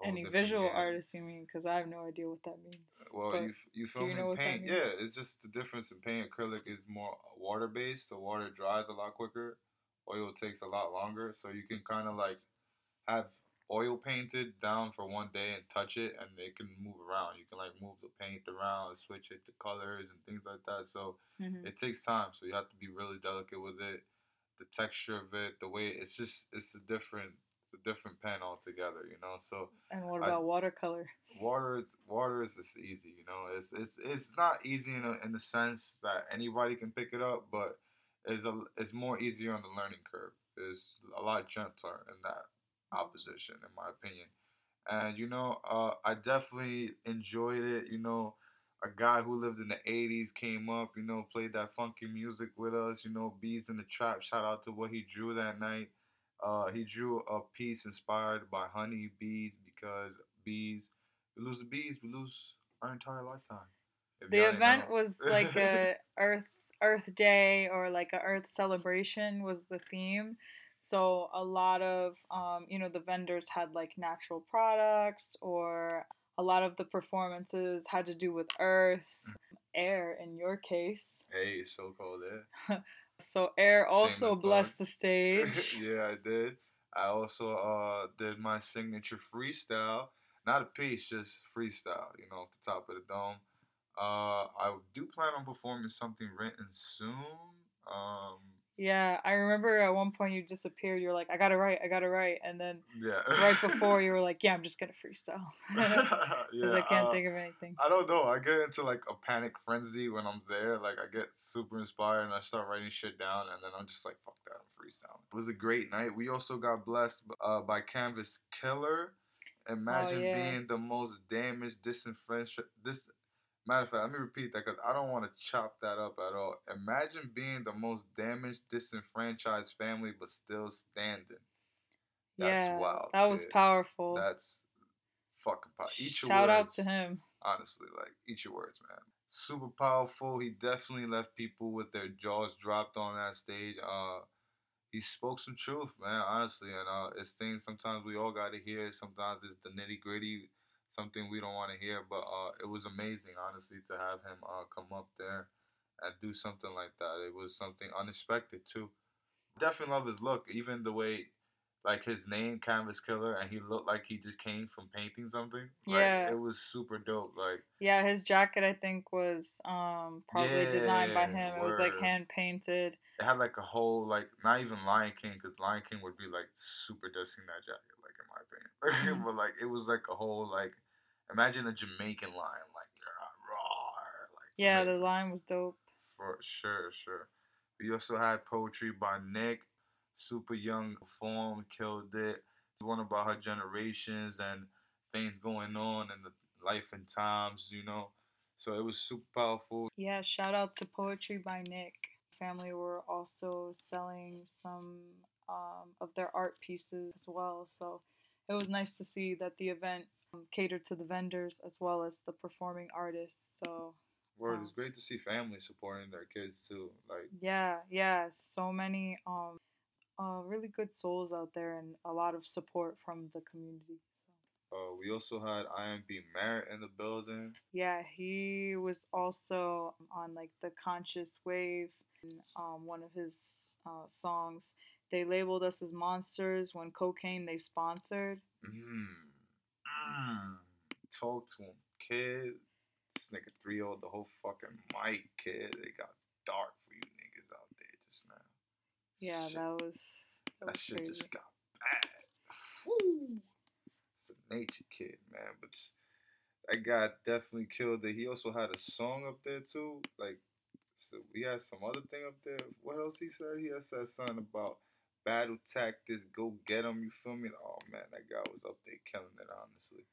Any visual game. artist, you mean? Because I have no idea what that means. Well, but you you feel me? You paint, yeah, it's just the difference in paint. Acrylic is more water based, so water dries a lot quicker oil takes a lot longer. So you can kind of like have oil painted down for one day and touch it, and it can move around. You can like move the paint around, switch it to colors and things like that. So mm-hmm. it takes time. So you have to be really delicate with it. The texture of it, the way it's just it's a different a different pen altogether, you know. So and what about I, watercolor? Water, water is just easy, you know. It's it's it's not easy in a, in the sense that anybody can pick it up, but is a is more easier on the learning curve. Is a lot gentler in that opposition, in my opinion. And you know, uh, I definitely enjoyed it. You know, a guy who lived in the '80s came up. You know, played that funky music with us. You know, bees in the trap. Shout out to what he drew that night. Uh, he drew a piece inspired by honey bees because bees. We lose the bees, we lose our entire lifetime. the event was like a Earth Earth Day or like a Earth celebration was the theme. So a lot of um, you know the vendors had like natural products or a lot of the performances had to do with Earth, air in your case. Hey, so called air. so air also blessed the stage. yeah, I did. I also uh, did my signature freestyle. Not a piece, just freestyle, you know, off the top of the dome. Uh, I do plan on performing something written soon. Um, Yeah, I remember at one point you disappeared. You were like, "I got to write, I got to write," and then Yeah. right before you were like, "Yeah, I'm just gonna freestyle." Because yeah, I can't uh, think of anything. I don't know. I get into like a panic frenzy when I'm there. Like I get super inspired and I start writing shit down, and then I'm just like, "Fuck that, I'm freestyling." It was a great night. We also got blessed uh, by Canvas Killer. Imagine yeah. being the most damaged, disenfranchised. This matter of fact, let me repeat that because I don't want to chop that up at all. Imagine being the most damaged, disenfranchised family, but still standing. That's yeah, wild. that was powerful. That's fucking powerful. Eat your Shout out to him. honestly. Like, eat your words, man. Super powerful. He definitely left people with their jaws dropped on that stage. Uh, he spoke some truth, man. Honestly, and uh, it's things sometimes we all got to hear. Sometimes it's the nitty gritty, something we don't want to hear. But uh, it was amazing, honestly, to have him uh, come up there and do something like that. It was something unexpected too. Definitely love his look, even the way like his name canvas killer and he looked like he just came from painting something like, Yeah. it was super dope like Yeah, his jacket I think was um probably designed by Yeah, him. It was like hand painted. it had like a whole like not even lion king because lion king would be like super dusting that jacket like in my opinion Mhm. but like it was like a whole like imagine a jamaican lion like raw like Yeah, the line was dope. For sure, sure. We also had poetry by Nick, super young, form, killed it. One about her generations and things going on in the life and times, you know. So it was super powerful. Yeah, shout out to Poetry by Nick. Family were also selling some um, of their art pieces as well. So it was nice to see that the event um, catered to the vendors as well as the performing artists. So Word, Oh. it's great to see families supporting their kids too. Like, yeah, yeah, so many um, uh, really good souls out there and a lot of support from the community. So. uh, we also had IMB Merritt in the building. Yeah, he was also on like the Conscious Wave, in, um, one of his uh, songs. They labeled us as monsters when cocaine they sponsored. Mm. Mm. Talk to him, kid. This nigga 3 old the whole fucking mic, kid. It got dark for you niggas out there just now. Yeah, Shit. that was that, That was shit crazy. just got bad. Whew. It's a nature kid, man. But that guy definitely killed it. He also had a song up there too. Like, so we had some other thing up there. What else he said? He had said something about battle tactics, go get 'em, You feel me? Oh man, that guy was up there killing it. Honestly,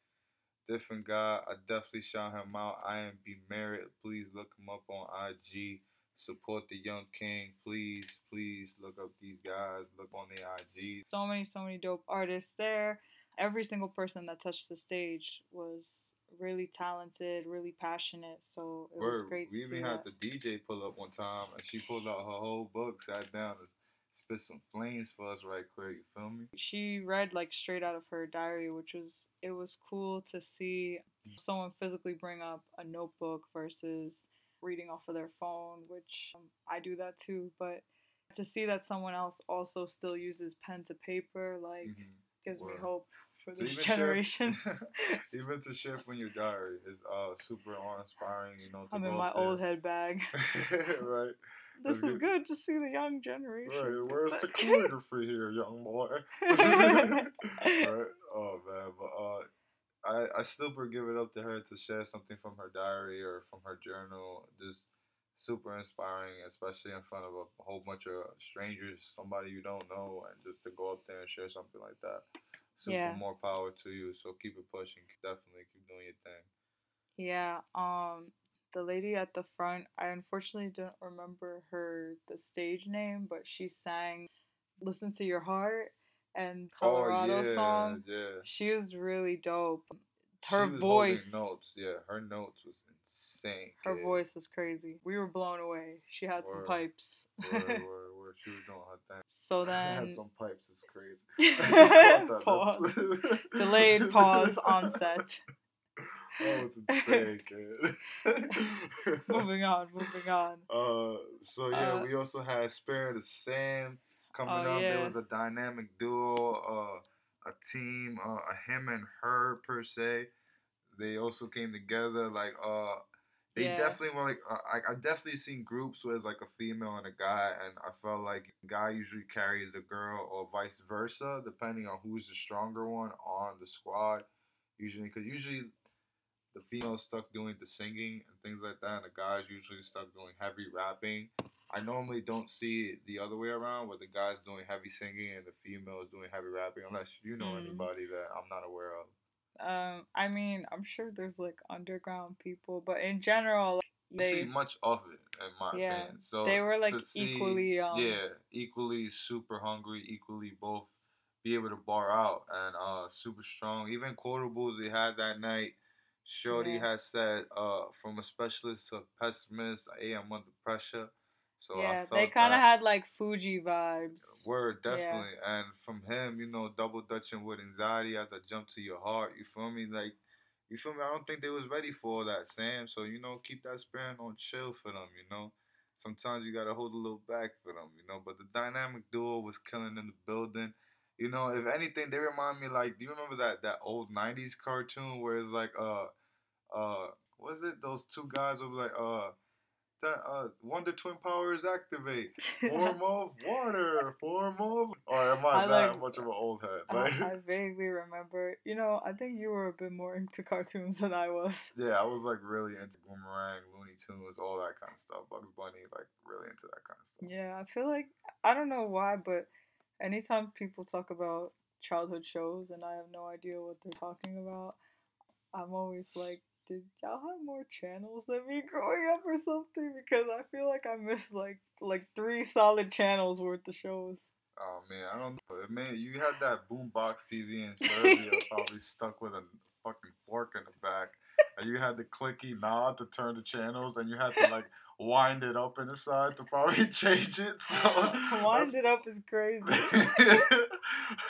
different guy. I definitely shout him out. I am B Merritt. Please look him up on IG. Support the young king. Please, please look up these guys. Look on their IGs. So many, so many dope artists there. Every single person that touched the stage was really talented, really passionate. So it was Word, great to we even had that. the DJ pull up one time, and she pulled out her whole book, sat down, and spit some flames for us right quick. You feel me? she read like straight out of her diary which was it was cool to see someone physically bring up a notebook versus reading off of their phone which um, i do that too but to see that someone else also still uses pen to paper like Mhm. gives me hope for this even generation even to share from your diary is uh super awe-inspiring. You know, to i'm in my there. old head bag right, this is good. to see the young generation right. Where's the calligraphy here, young boy? right? Oh man, but uh, I I still would give it up to her to share something from her diary or from her journal. Just super inspiring, especially in front of a whole bunch of strangers, somebody you don't know, and just to go up there and share something like that. Super Yeah. more power to you. So keep it pushing. Definitely keep doing your thing. Yeah, um the lady at the front, I unfortunately don't remember her the stage name, but she sang Listen to Your Heart and oh, Colorado oh yeah, song. yeah. She was really dope. She Her voice notes. Yeah, her notes was insane. her kid. voice was crazy. We were blown away. She had some pipes. Word, word, word. She was doing her thing. so then Had some pipes is crazy. I just caught that. pause. Delayed pause on set. That was insane, kid. moving on, moving on. Uh, so yeah, Uh, we also had Spirit of Sam coming Oh, up. There yeah. was a dynamic duo, uh, a team, uh, a him and her per se. They also came together. Like, uh, They Yeah. definitely were like uh, I I definitely seen groups where it's like a female and a guy, and I felt like guy usually carries the girl or vice versa, depending on who's the stronger one on the squad. Usually, because usually the female's stuck doing the singing and things like that, and the guy's usually stuck doing heavy rapping. I normally don't see it the other way around, where the guy's doing heavy singing and the females doing heavy rapping, unless you know Mm. anybody that I'm not aware of. Um, I mean, I'm sure there's like underground people, but in general, like, You see they much of it, in my Yeah, opinion. So they were like see- equally um yeah, equally super hungry, equally both be able to bar out and uh super strong. Even quotables they had that night. Shorty Yeah. had said, uh, from a specialist to a pessimist, hey, I'm under pressure. So I yeah, felt they kind of had like Fuji vibes. Word, Yeah. definitely. And from him, you know, double dutching with anxiety as I jump to your heart. You feel me? Like, you feel me? I don't think they was ready for all that, Sam. So, you know, keep that spirit on chill for them, you know? Sometimes you gotta hold a little back for them, you know? But the dynamic duo was killing in the building. You know, if anything, they remind me like, do you remember that that old '90s cartoon where it's like, uh, uh, was it? Those two guys would be like, uh, that uh, Wonder Twin powers activate. Form of water, form of. Or am I, I that like- much of an old head? I, I vaguely remember. You know, I think you were a bit more into cartoons than I was. yeah, I was like really into Boomerang, Looney Tunes, all that kind of stuff. Bugs Bunny, like really into that kind of stuff. Yeah, I feel like I don't know why, but anytime people talk about childhood shows and I have no idea what they're talking about, I'm always like, did y'all have more channels than me growing up or something? Because I feel like I missed like like three solid channels worth of shows. Oh man, I don't know. Man, you had that boombox TV in Serbia probably stuck with a fucking fork in the back. And you had the clicky knob to turn the channels, and you had to like wind it up in the side to probably change it. So Wind it up is crazy.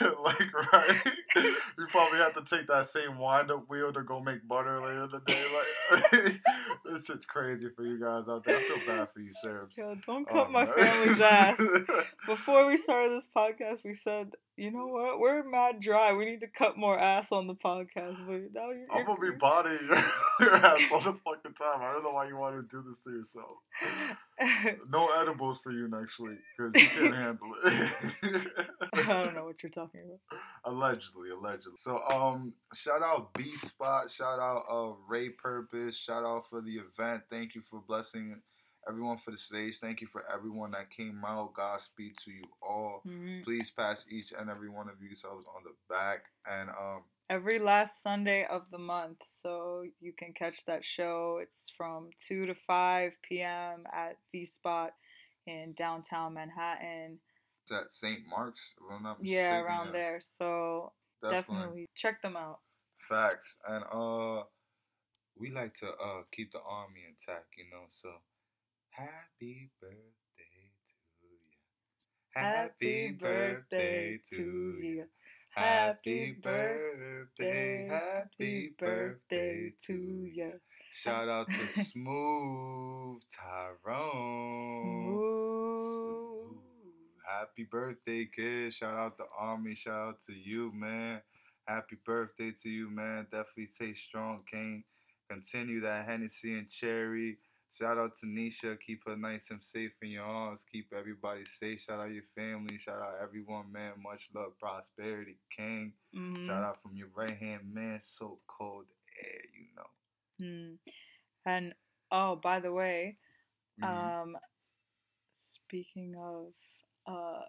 like right, you probably have to take that same wind up wheel to go make butter later in the day. Like this shit's crazy for you guys out there. I feel bad for you, Serbs. Yo, don't Oh, cut my family's ass. Before we started this podcast, we said, you know what? We're mad dry. We need to cut more ass on the podcast. But now you're. I'm gonna be bodying your, your ass all the fucking time. I don't know why you want to do this to yourself. No edibles for you next week because you can't handle it. I don't know what you're talking about. allegedly, allegedly. So, um, shout out V Spot, shout out uh Ray Purpose, shout out for the event. Thank you for blessing everyone for the stage. Thank you for everyone that came out. Godspeed to you all. Mhm. Please pass each and every one of yourselves on the back. And um, Every last Sunday of the month, so you can catch that show. It's from two to five p.m. at V Spot in downtown Manhattan. it's at St. Mark's. Yeah, around there. So Definitely. definitely check them out. Facts. And uh we like to uh keep the army intact, you know, so happy birthday to you. Happy birthday to you. Happy birthday, happy birthday to you. Shout out to Smooth Tyrone. Smooth. Happy birthday, kid. Shout out to Army. Shout out to you, man. Happy birthday to you, man. Definitely stay strong, King. Continue that Hennessy and Cherry. Shout out to Nisha. Keep her nice and safe in your arms. Keep everybody safe. Shout out your family. Shout out everyone, man. Much love, prosperity, King. Mhm. Shout out from your right hand man. So cold air, you know. Mm. And oh, by the way, Mhm. um, speaking of uh,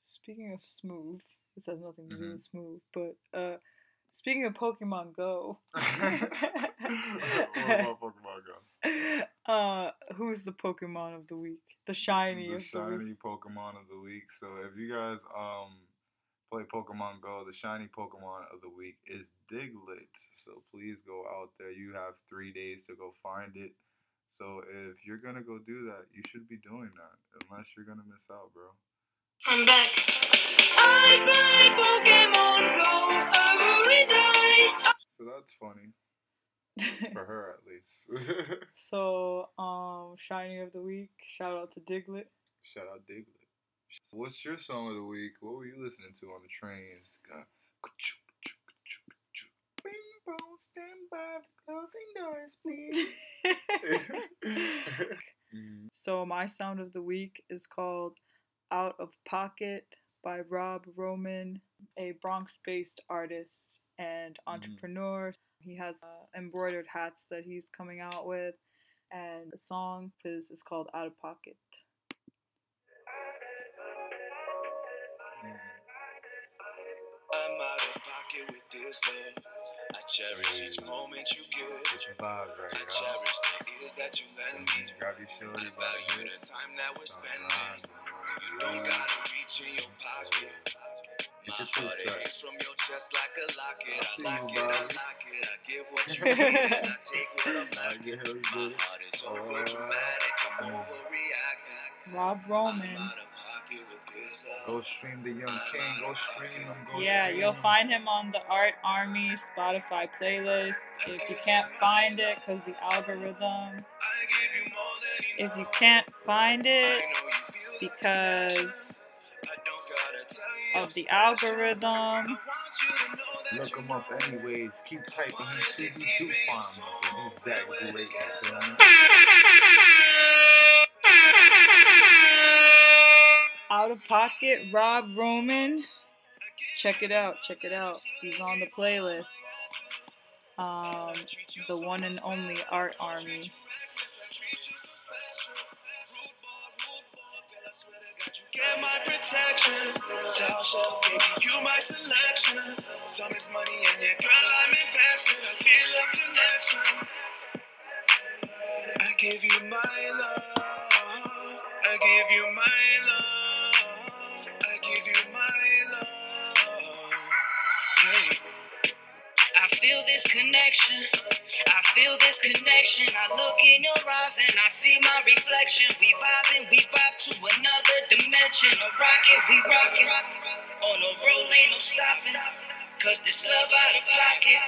speaking of smooth, this has nothing to do Mhm. with smooth, but uh, speaking of Pokemon Go, what about Pokemon Go? uh, who's the Pokemon of the week? The shiny the of the shiny week. Pokemon of the week. So if you guys um play Pokemon Go, the shiny Pokemon of the week is Diglett. So please go out there. You have three days to go find it. So if you're gonna go do that, you should be doing that. Unless you're gonna miss out, bro. I'm back. I play Pokemon Go every day. So that's funny for her at least. so, um, shiny of the week. Shout out to Diglett. Shout out Diglett. What's your song of the week? What were you listening to on the trains? Stand by closing doors, please. Mhm. so my sound of the week is called Out of Pocket by Rob Roman, a Bronx-based artist and entrepreneur. He has uh, embroidered hats that he's coming out with, and the song is, is called Out of Pocket. I'm out of pocket with this love. I cherish each moment you give. Get your vibes right, I cherish the ears that you lend me. Grab your shorty I value the time that we're Start spending. Vibing. You don't gotta reach in your pocket. My Get your two heart it hangs from your chest like a locket. I I see like you, it, I Bobby. like it. I give what you need and I take what I'm lacking. My heart is oh. over dramatic. I'm overreacting. Rob Roman. out of pocket with this love. Go stream the Young King. Go stream him. Go Yeah, stream you'll him. find him on the Art Army Spotify playlist. If you can't find it because the algorithm, I give you more than if you can't find it because I don't gotta tell you of the algorithm, I want you to know that Look them up anyways. Keep typing. He see you do find him. 'cause He's that great. Out of Pocket, Rob Roman. Check it out, check it out. He's on the playlist. Um, the one and only Art Army. Get my protection. Shelf, baby, you my selection. Is money, and yeah, girl, I'm invested. I feel a connection. I give you my love. I give you my love. I give you my love. Hey. I feel this connection. I feel this connection. I look in your eyes and I see my reflection. We vibing, we vibe to another dimension. A rocket, we rockin'. On a roll, ain't no stopping. Cause this love out of pocket.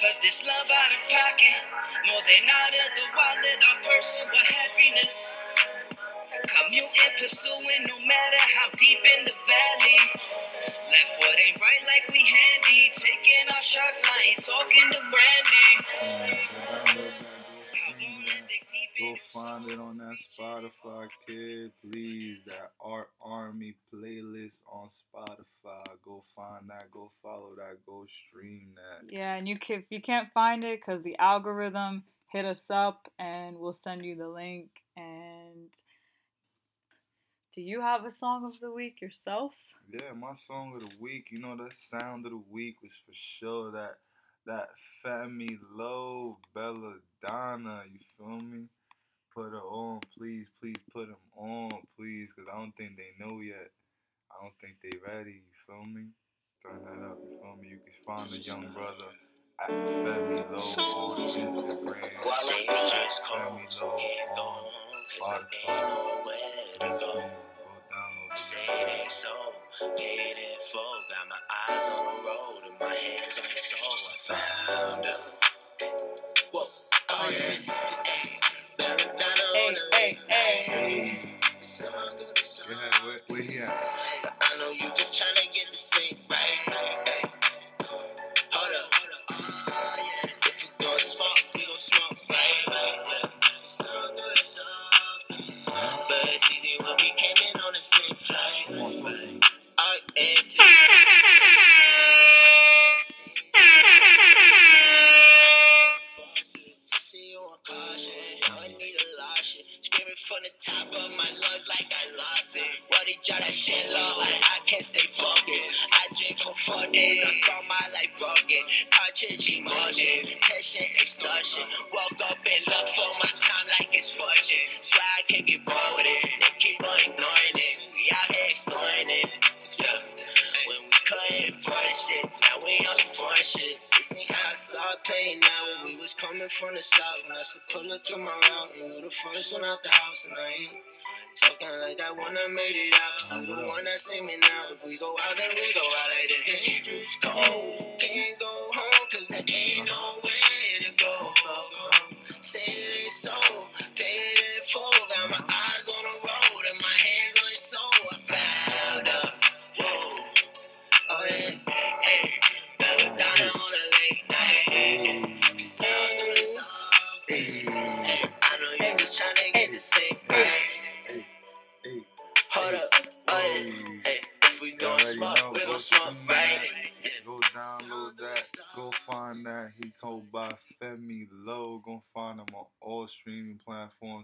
Cause this love out of pocket. More than out of the wallet, our personal happiness. Commuting, pursuing, no matter how deep in the valley. Left foot ain't right like we handy. Taking our shots, I ain't talking to Brandy. Go download that. Go stream that. Go find it on that Spotify, kid. Please, that Art Army playlist on Spotify. Go find that. Go follow that. Go stream that. Yeah, and you can, if you can't find it because the algorithm, hit us up and we'll send you the link. And do you have a song of the week yourself? Yeah, my song of the week. You know, that sound of the week was for sure that that Femi Low Belladonna. You feel me? Put her on, please, please put them on, please, cause I don't think they know yet. I don't think they ready. You feel me? Turn that up. You feel me? You can find the young brother at Femi Low on Instagram. Dangerous Femi calls, Low can't go on home, cause there Spotify. Say it ain't so, paid in full. Got my eyes on the road and my hands on your soul. I found her. Whoa, oh yeah. Belladonna on the Hey, hey. Hey. Sun through the sun. Yeah, where, where he at? I know you just tryna get and you the first one out the house, and I ain't talking like that one that made it out. you the one that see me now. If we go out, then we go out like this. The streets cold, can't go home, cause there ain't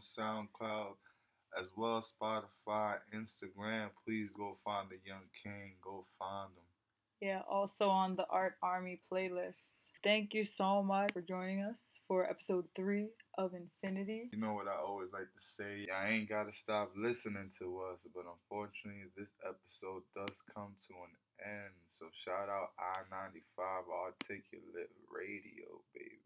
SoundCloud, as well as Spotify, Instagram. Please go find the Young King. Go find them. Yeah, also on the Art Army playlist. Thank you so much for joining us for episode three of Infinity. You know what I always like to say? I ain't got to stop listening to us, but unfortunately, this episode does come to an end. So shout out I 95 Articulate Radio, baby.